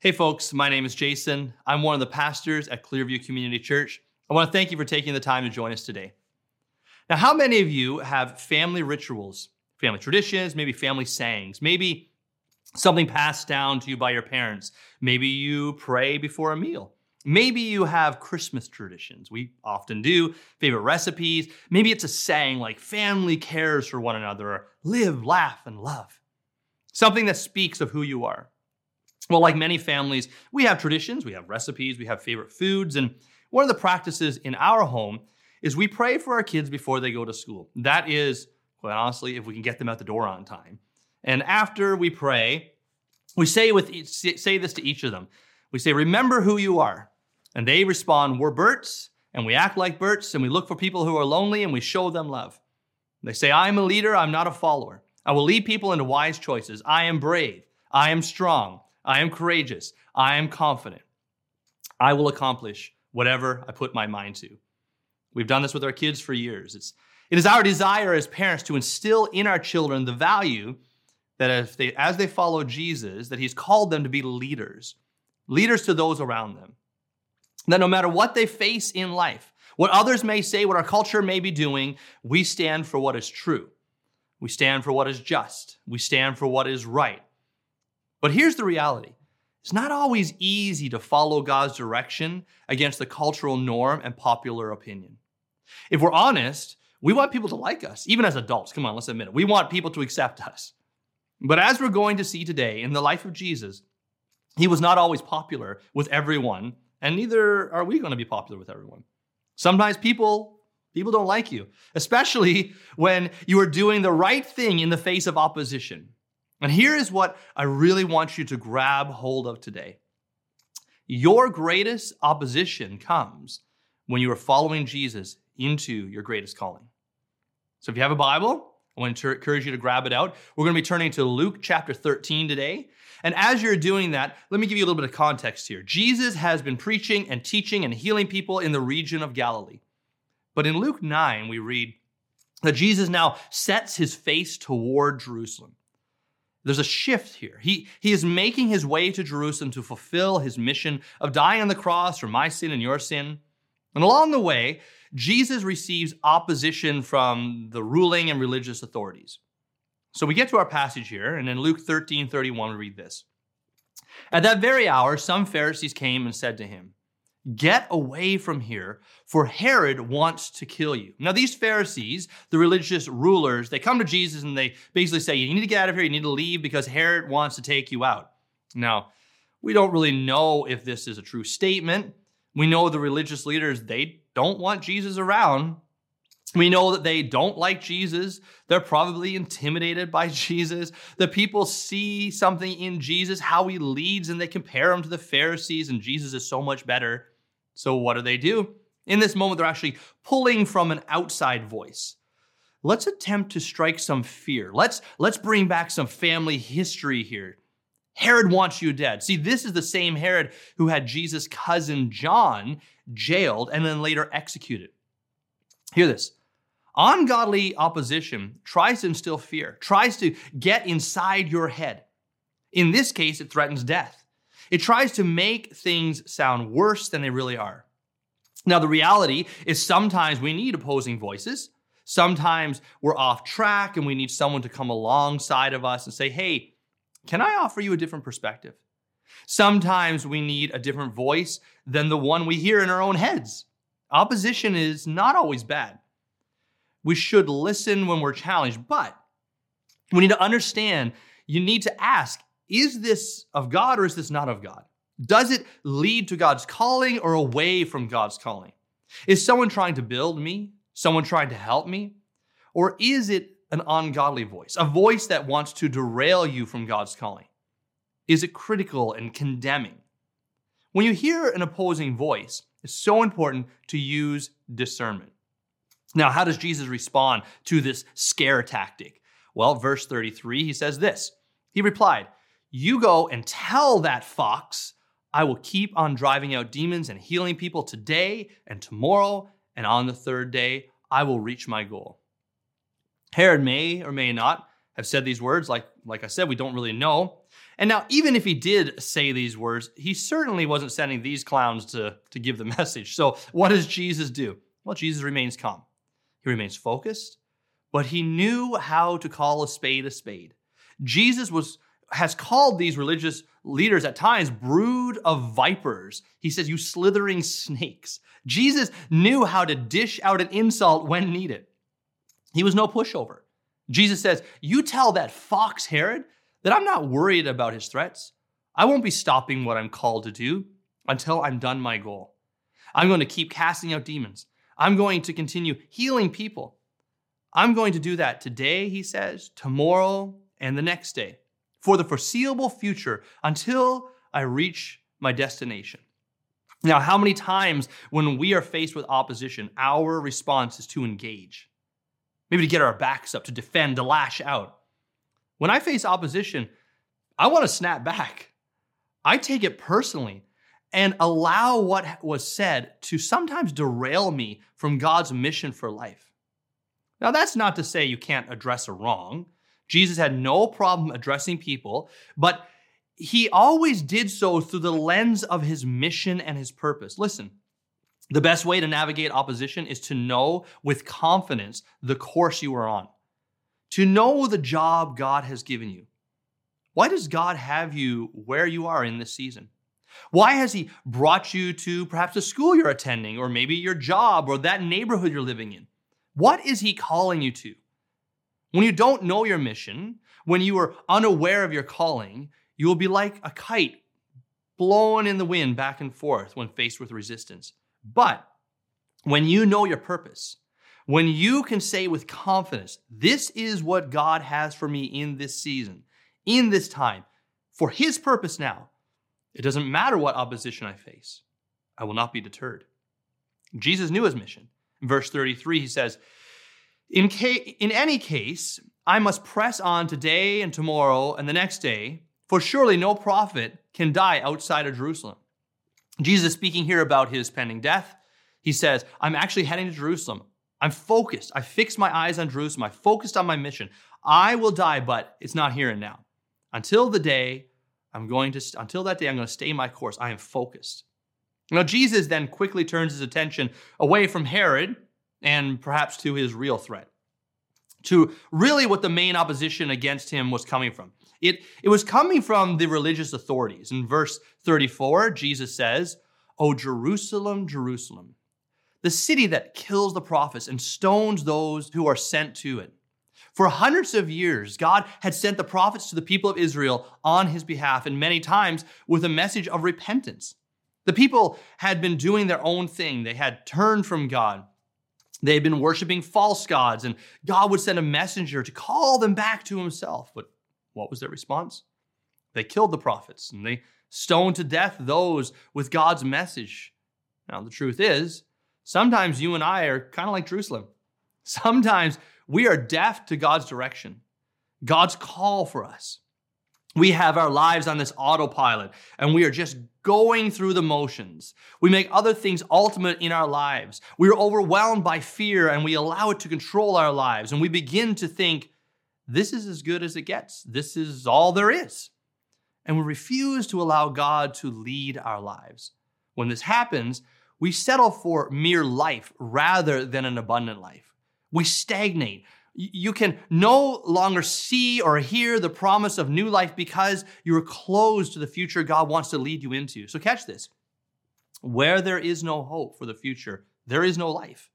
Hey, folks, my name is Jason. I'm one of the pastors at Clearview Community Church. I want to thank you for taking the time to join us today. Now, how many of you have family rituals, family traditions, maybe family sayings, maybe something passed down to you by your parents? Maybe you pray before a meal. Maybe you have Christmas traditions. We often do. Favorite recipes. Maybe it's a saying like family cares for one another or live, laugh, and love. Something that speaks of who you are. Well, like many families, we have traditions, we have recipes, we have favorite foods. And one of the practices in our home is we pray for our kids before they go to school. That is, quite honestly, if we can get them out the door on time. And after we pray, we say, with, say this to each of them. We say, Remember who you are. And they respond, We're Berts, and we act like Berts, and we look for people who are lonely, and we show them love. They say, I'm a leader, I'm not a follower. I will lead people into wise choices. I am brave. I am strong. I am courageous. I am confident. I will accomplish whatever I put my mind to. We've done this with our kids for years. It's, it is our desire as parents to instill in our children the value that if they, as they follow Jesus, that he's called them to be leaders, leaders to those around them. That no matter what they face in life, what others may say, what our culture may be doing, we stand for what is true. We stand for what is just. We stand for what is right. But here's the reality it's not always easy to follow God's direction against the cultural norm and popular opinion. If we're honest, we want people to like us, even as adults. Come on, let's admit it. We want people to accept us. But as we're going to see today in the life of Jesus, he was not always popular with everyone, and neither are we going to be popular with everyone. Sometimes people people don't like you, especially when you are doing the right thing in the face of opposition. And here is what I really want you to grab hold of today. Your greatest opposition comes when you are following Jesus into your greatest calling. So if you have a Bible, I want to encourage you to grab it out. We're going to be turning to Luke chapter 13 today. And as you're doing that, let me give you a little bit of context here. Jesus has been preaching and teaching and healing people in the region of Galilee. But in Luke 9, we read that Jesus now sets his face toward Jerusalem. There's a shift here. He, he is making his way to Jerusalem to fulfill his mission of dying on the cross for my sin and your sin. And along the way, Jesus receives opposition from the ruling and religious authorities. So we get to our passage here, and in Luke 13 31, we read this. At that very hour, some Pharisees came and said to him, Get away from here, for Herod wants to kill you. Now, these Pharisees, the religious rulers, they come to Jesus and they basically say, You need to get out of here, you need to leave because Herod wants to take you out. Now, we don't really know if this is a true statement. We know the religious leaders, they don't want Jesus around. We know that they don't like Jesus. They're probably intimidated by Jesus. The people see something in Jesus, how he leads, and they compare him to the Pharisees, and Jesus is so much better. So, what do they do? In this moment, they're actually pulling from an outside voice. Let's attempt to strike some fear. Let's, let's bring back some family history here. Herod wants you dead. See, this is the same Herod who had Jesus' cousin John jailed and then later executed. Hear this. Ungodly opposition tries to instill fear, tries to get inside your head. In this case, it threatens death. It tries to make things sound worse than they really are. Now, the reality is sometimes we need opposing voices. Sometimes we're off track and we need someone to come alongside of us and say, hey, can I offer you a different perspective? Sometimes we need a different voice than the one we hear in our own heads. Opposition is not always bad. We should listen when we're challenged, but we need to understand you need to ask is this of God or is this not of God? Does it lead to God's calling or away from God's calling? Is someone trying to build me? Someone trying to help me? Or is it an ungodly voice, a voice that wants to derail you from God's calling? Is it critical and condemning? When you hear an opposing voice, it's so important to use discernment. Now, how does Jesus respond to this scare tactic? Well, verse 33, he says this He replied, You go and tell that fox, I will keep on driving out demons and healing people today and tomorrow, and on the third day, I will reach my goal. Herod may or may not have said these words, like, like I said, we don't really know. And now, even if he did say these words, he certainly wasn't sending these clowns to, to give the message. So, what does Jesus do? Well, Jesus remains calm. Remains focused, but he knew how to call a spade a spade. Jesus was has called these religious leaders at times brood of vipers. He says, You slithering snakes. Jesus knew how to dish out an insult when needed. He was no pushover. Jesus says, You tell that fox Herod that I'm not worried about his threats. I won't be stopping what I'm called to do until I'm done my goal. I'm going to keep casting out demons. I'm going to continue healing people. I'm going to do that today, he says, tomorrow, and the next day, for the foreseeable future until I reach my destination. Now, how many times when we are faced with opposition, our response is to engage? Maybe to get our backs up, to defend, to lash out. When I face opposition, I want to snap back. I take it personally and allow what was said to sometimes derail me from God's mission for life. Now, that's not to say you can't address a wrong. Jesus had no problem addressing people, but he always did so through the lens of his mission and his purpose. Listen, the best way to navigate opposition is to know with confidence the course you are on to know the job God has given you. Why does God have you where you are in this season? Why has He brought you to perhaps a school you're attending, or maybe your job, or that neighborhood you're living in? What is He calling you to? When you don't know your mission, when you are unaware of your calling, you will be like a kite blown in the wind back and forth when faced with resistance. But when you know your purpose, when you can say with confidence, This is what God has for me in this season, in this time, for His purpose now, it doesn't matter what opposition I face, I will not be deterred. Jesus knew his mission. In verse 33, he says, in, ca- in any case, I must press on today and tomorrow and the next day, for surely no prophet can die outside of Jerusalem. Jesus speaking here about his pending death. He says, I'm actually heading to Jerusalem. I'm focused. I fixed my eyes on Jerusalem. I focused on my mission. I will die, but it's not here and now. Until the day I'm going to, until that day, I'm going to stay my course. I am focused. Now, Jesus then quickly turns his attention away from Herod and perhaps to his real threat, to really what the main opposition against him was coming from. It, it was coming from the religious authorities. In verse 34, Jesus says, O Jerusalem, Jerusalem, the city that kills the prophets and stones those who are sent to it. For hundreds of years, God had sent the prophets to the people of Israel on his behalf, and many times with a message of repentance. The people had been doing their own thing, they had turned from God. They had been worshiping false gods, and God would send a messenger to call them back to himself. But what was their response? They killed the prophets and they stoned to death those with God's message. Now, the truth is, Sometimes you and I are kind of like Jerusalem. Sometimes we are deaf to God's direction, God's call for us. We have our lives on this autopilot and we are just going through the motions. We make other things ultimate in our lives. We are overwhelmed by fear and we allow it to control our lives. And we begin to think, this is as good as it gets. This is all there is. And we refuse to allow God to lead our lives. When this happens, we settle for mere life rather than an abundant life. We stagnate. You can no longer see or hear the promise of new life because you're closed to the future God wants to lead you into. So, catch this where there is no hope for the future, there is no life.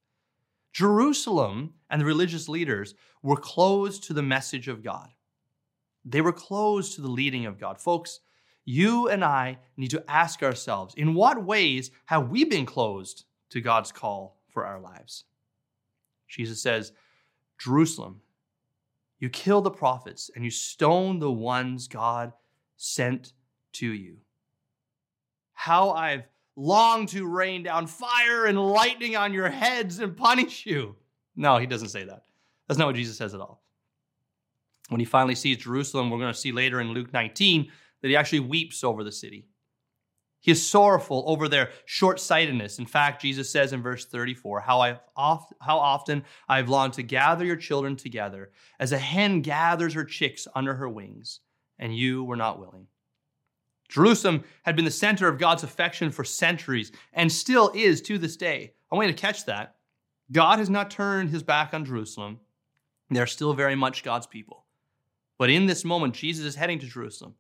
Jerusalem and the religious leaders were closed to the message of God. They were closed to the leading of God. Folks, you and I need to ask ourselves in what ways have we been closed to God's call for our lives? Jesus says, Jerusalem, you kill the prophets and you stone the ones God sent to you. How I've longed to rain down fire and lightning on your heads and punish you. No, he doesn't say that. That's not what Jesus says at all. When he finally sees Jerusalem, we're going to see later in Luke 19, that he actually weeps over the city. He is sorrowful over their short sightedness. In fact, Jesus says in verse 34 how, I've oft, how often I've longed to gather your children together as a hen gathers her chicks under her wings, and you were not willing. Jerusalem had been the center of God's affection for centuries and still is to this day. I want you to catch that. God has not turned his back on Jerusalem. They're still very much God's people. But in this moment, Jesus is heading to Jerusalem,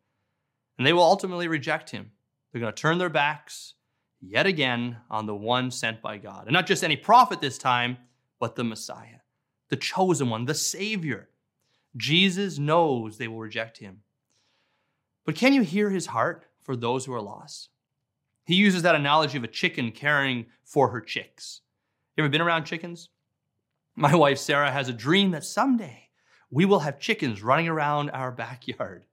and they will ultimately reject him. They're going to turn their backs yet again on the one sent by God. And not just any prophet this time, but the Messiah, the chosen one, the Savior. Jesus knows they will reject him. But can you hear his heart for those who are lost? He uses that analogy of a chicken caring for her chicks. You ever been around chickens? My wife Sarah has a dream that someday we will have chickens running around our backyard.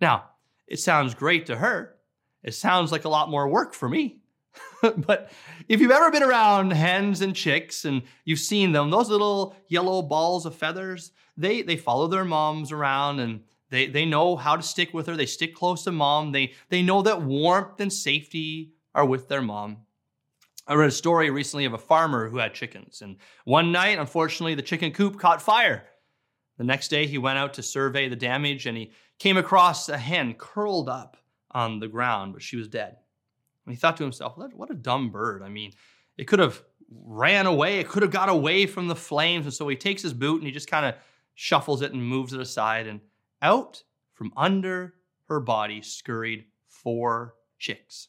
Now, it sounds great to her. It sounds like a lot more work for me. but if you've ever been around hens and chicks and you've seen them, those little yellow balls of feathers, they, they follow their moms around and they, they know how to stick with her. They stick close to mom. They, they know that warmth and safety are with their mom. I read a story recently of a farmer who had chickens. And one night, unfortunately, the chicken coop caught fire. The next day, he went out to survey the damage and he came across a hen curled up on the ground, but she was dead. And he thought to himself, what a dumb bird. I mean, it could have ran away, it could have got away from the flames. And so he takes his boot and he just kind of shuffles it and moves it aside. And out from under her body scurried four chicks.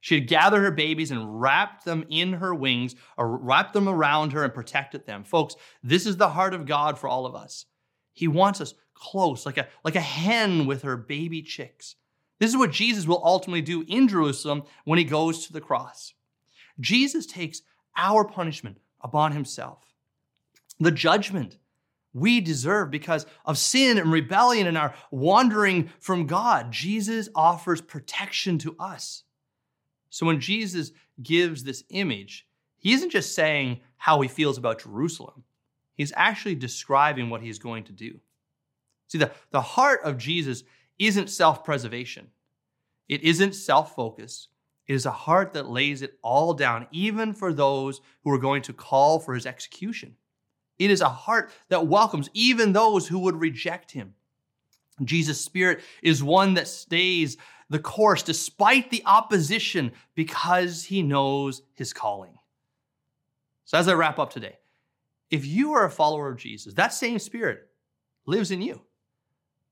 She had gathered her babies and wrapped them in her wings, or wrapped them around her and protected them. Folks, this is the heart of God for all of us. He wants us close, like a, like a hen with her baby chicks. This is what Jesus will ultimately do in Jerusalem when he goes to the cross. Jesus takes our punishment upon himself. The judgment we deserve because of sin and rebellion and our wandering from God. Jesus offers protection to us. So when Jesus gives this image, he isn't just saying how he feels about Jerusalem, he's actually describing what he's going to do. See, the, the heart of Jesus isn't self preservation, it isn't self focused. It is a heart that lays it all down, even for those who are going to call for his execution. It is a heart that welcomes even those who would reject him. Jesus' spirit is one that stays the course despite the opposition because he knows his calling. So, as I wrap up today, if you are a follower of Jesus, that same spirit lives in you.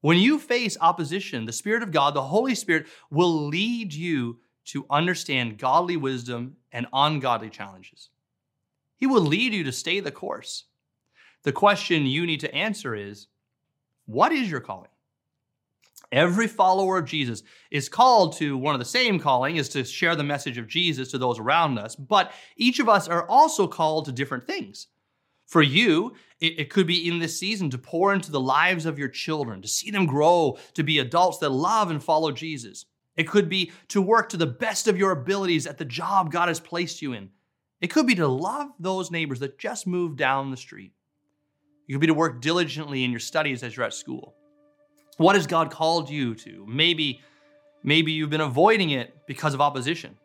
When you face opposition, the Spirit of God, the Holy Spirit, will lead you to understand godly wisdom and ungodly challenges. He will lead you to stay the course. The question you need to answer is what is your calling? Every follower of Jesus is called to one of the same calling is to share the message of Jesus to those around us, but each of us are also called to different things. For you, it, it, could be in this season to pour into the lives of your children, to see them grow to be adults that love and follow Jesus. It could be to work to the best of your abilities at the job God has placed you in. It could be to love those neighbors that just moved down the street. It could be to work diligently in your studies as you're at school. What has God called you to? Maybe, maybe you've been avoiding it because of opposition.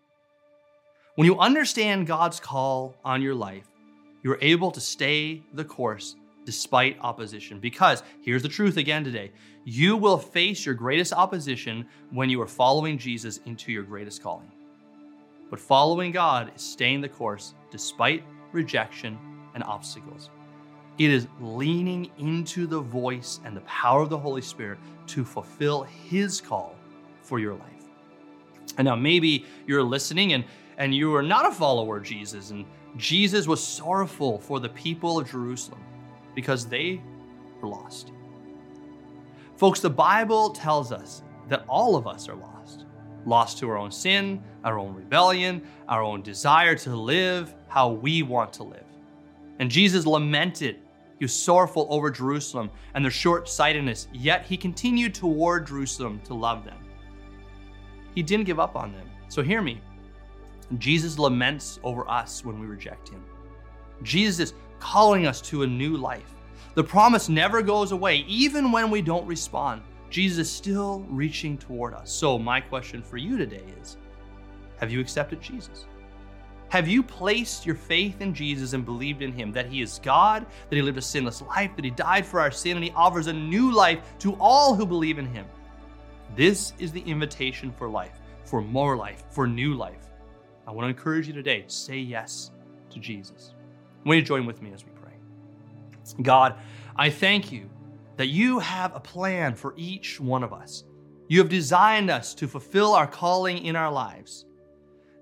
When you understand God's call on your life, you're able to stay the course despite opposition. Because here's the truth again today you will face your greatest opposition when you are following Jesus into your greatest calling. But following God is staying the course despite rejection and obstacles. It is leaning into the voice and the power of the Holy Spirit to fulfill His call for your life. And now, maybe you're listening and, and you are not a follower of Jesus, and Jesus was sorrowful for the people of Jerusalem because they were lost. Folks, the Bible tells us that all of us are lost lost to our own sin, our own rebellion, our own desire to live how we want to live. And Jesus lamented he was sorrowful over Jerusalem and their short sightedness, yet he continued toward Jerusalem to love them. He didn't give up on them. So hear me. Jesus laments over us when we reject him. Jesus is calling us to a new life. The promise never goes away, even when we don't respond. Jesus is still reaching toward us. So, my question for you today is Have you accepted Jesus? Have you placed your faith in Jesus and believed in him that he is God, that he lived a sinless life, that he died for our sin, and he offers a new life to all who believe in him? This is the invitation for life, for more life, for new life. I want to encourage you today to say yes to Jesus. Will you join with me as we pray? God, I thank you that you have a plan for each one of us. You have designed us to fulfill our calling in our lives.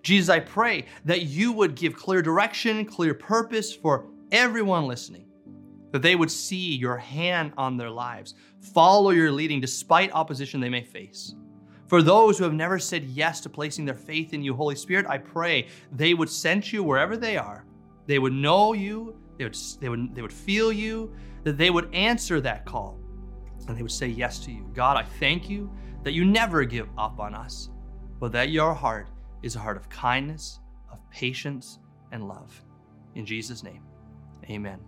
Jesus, I pray that you would give clear direction, clear purpose for everyone listening, that they would see your hand on their lives, follow your leading despite opposition they may face. For those who have never said yes to placing their faith in you, Holy Spirit, I pray they would sense you wherever they are. They would know you, they would, they would, they would feel you, that they would answer that call, and they would say yes to you. God, I thank you that you never give up on us, but that your heart is a heart of kindness, of patience, and love. In Jesus' name, amen.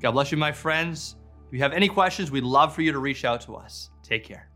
God bless you, my friends. If you have any questions, we'd love for you to reach out to us. Take care.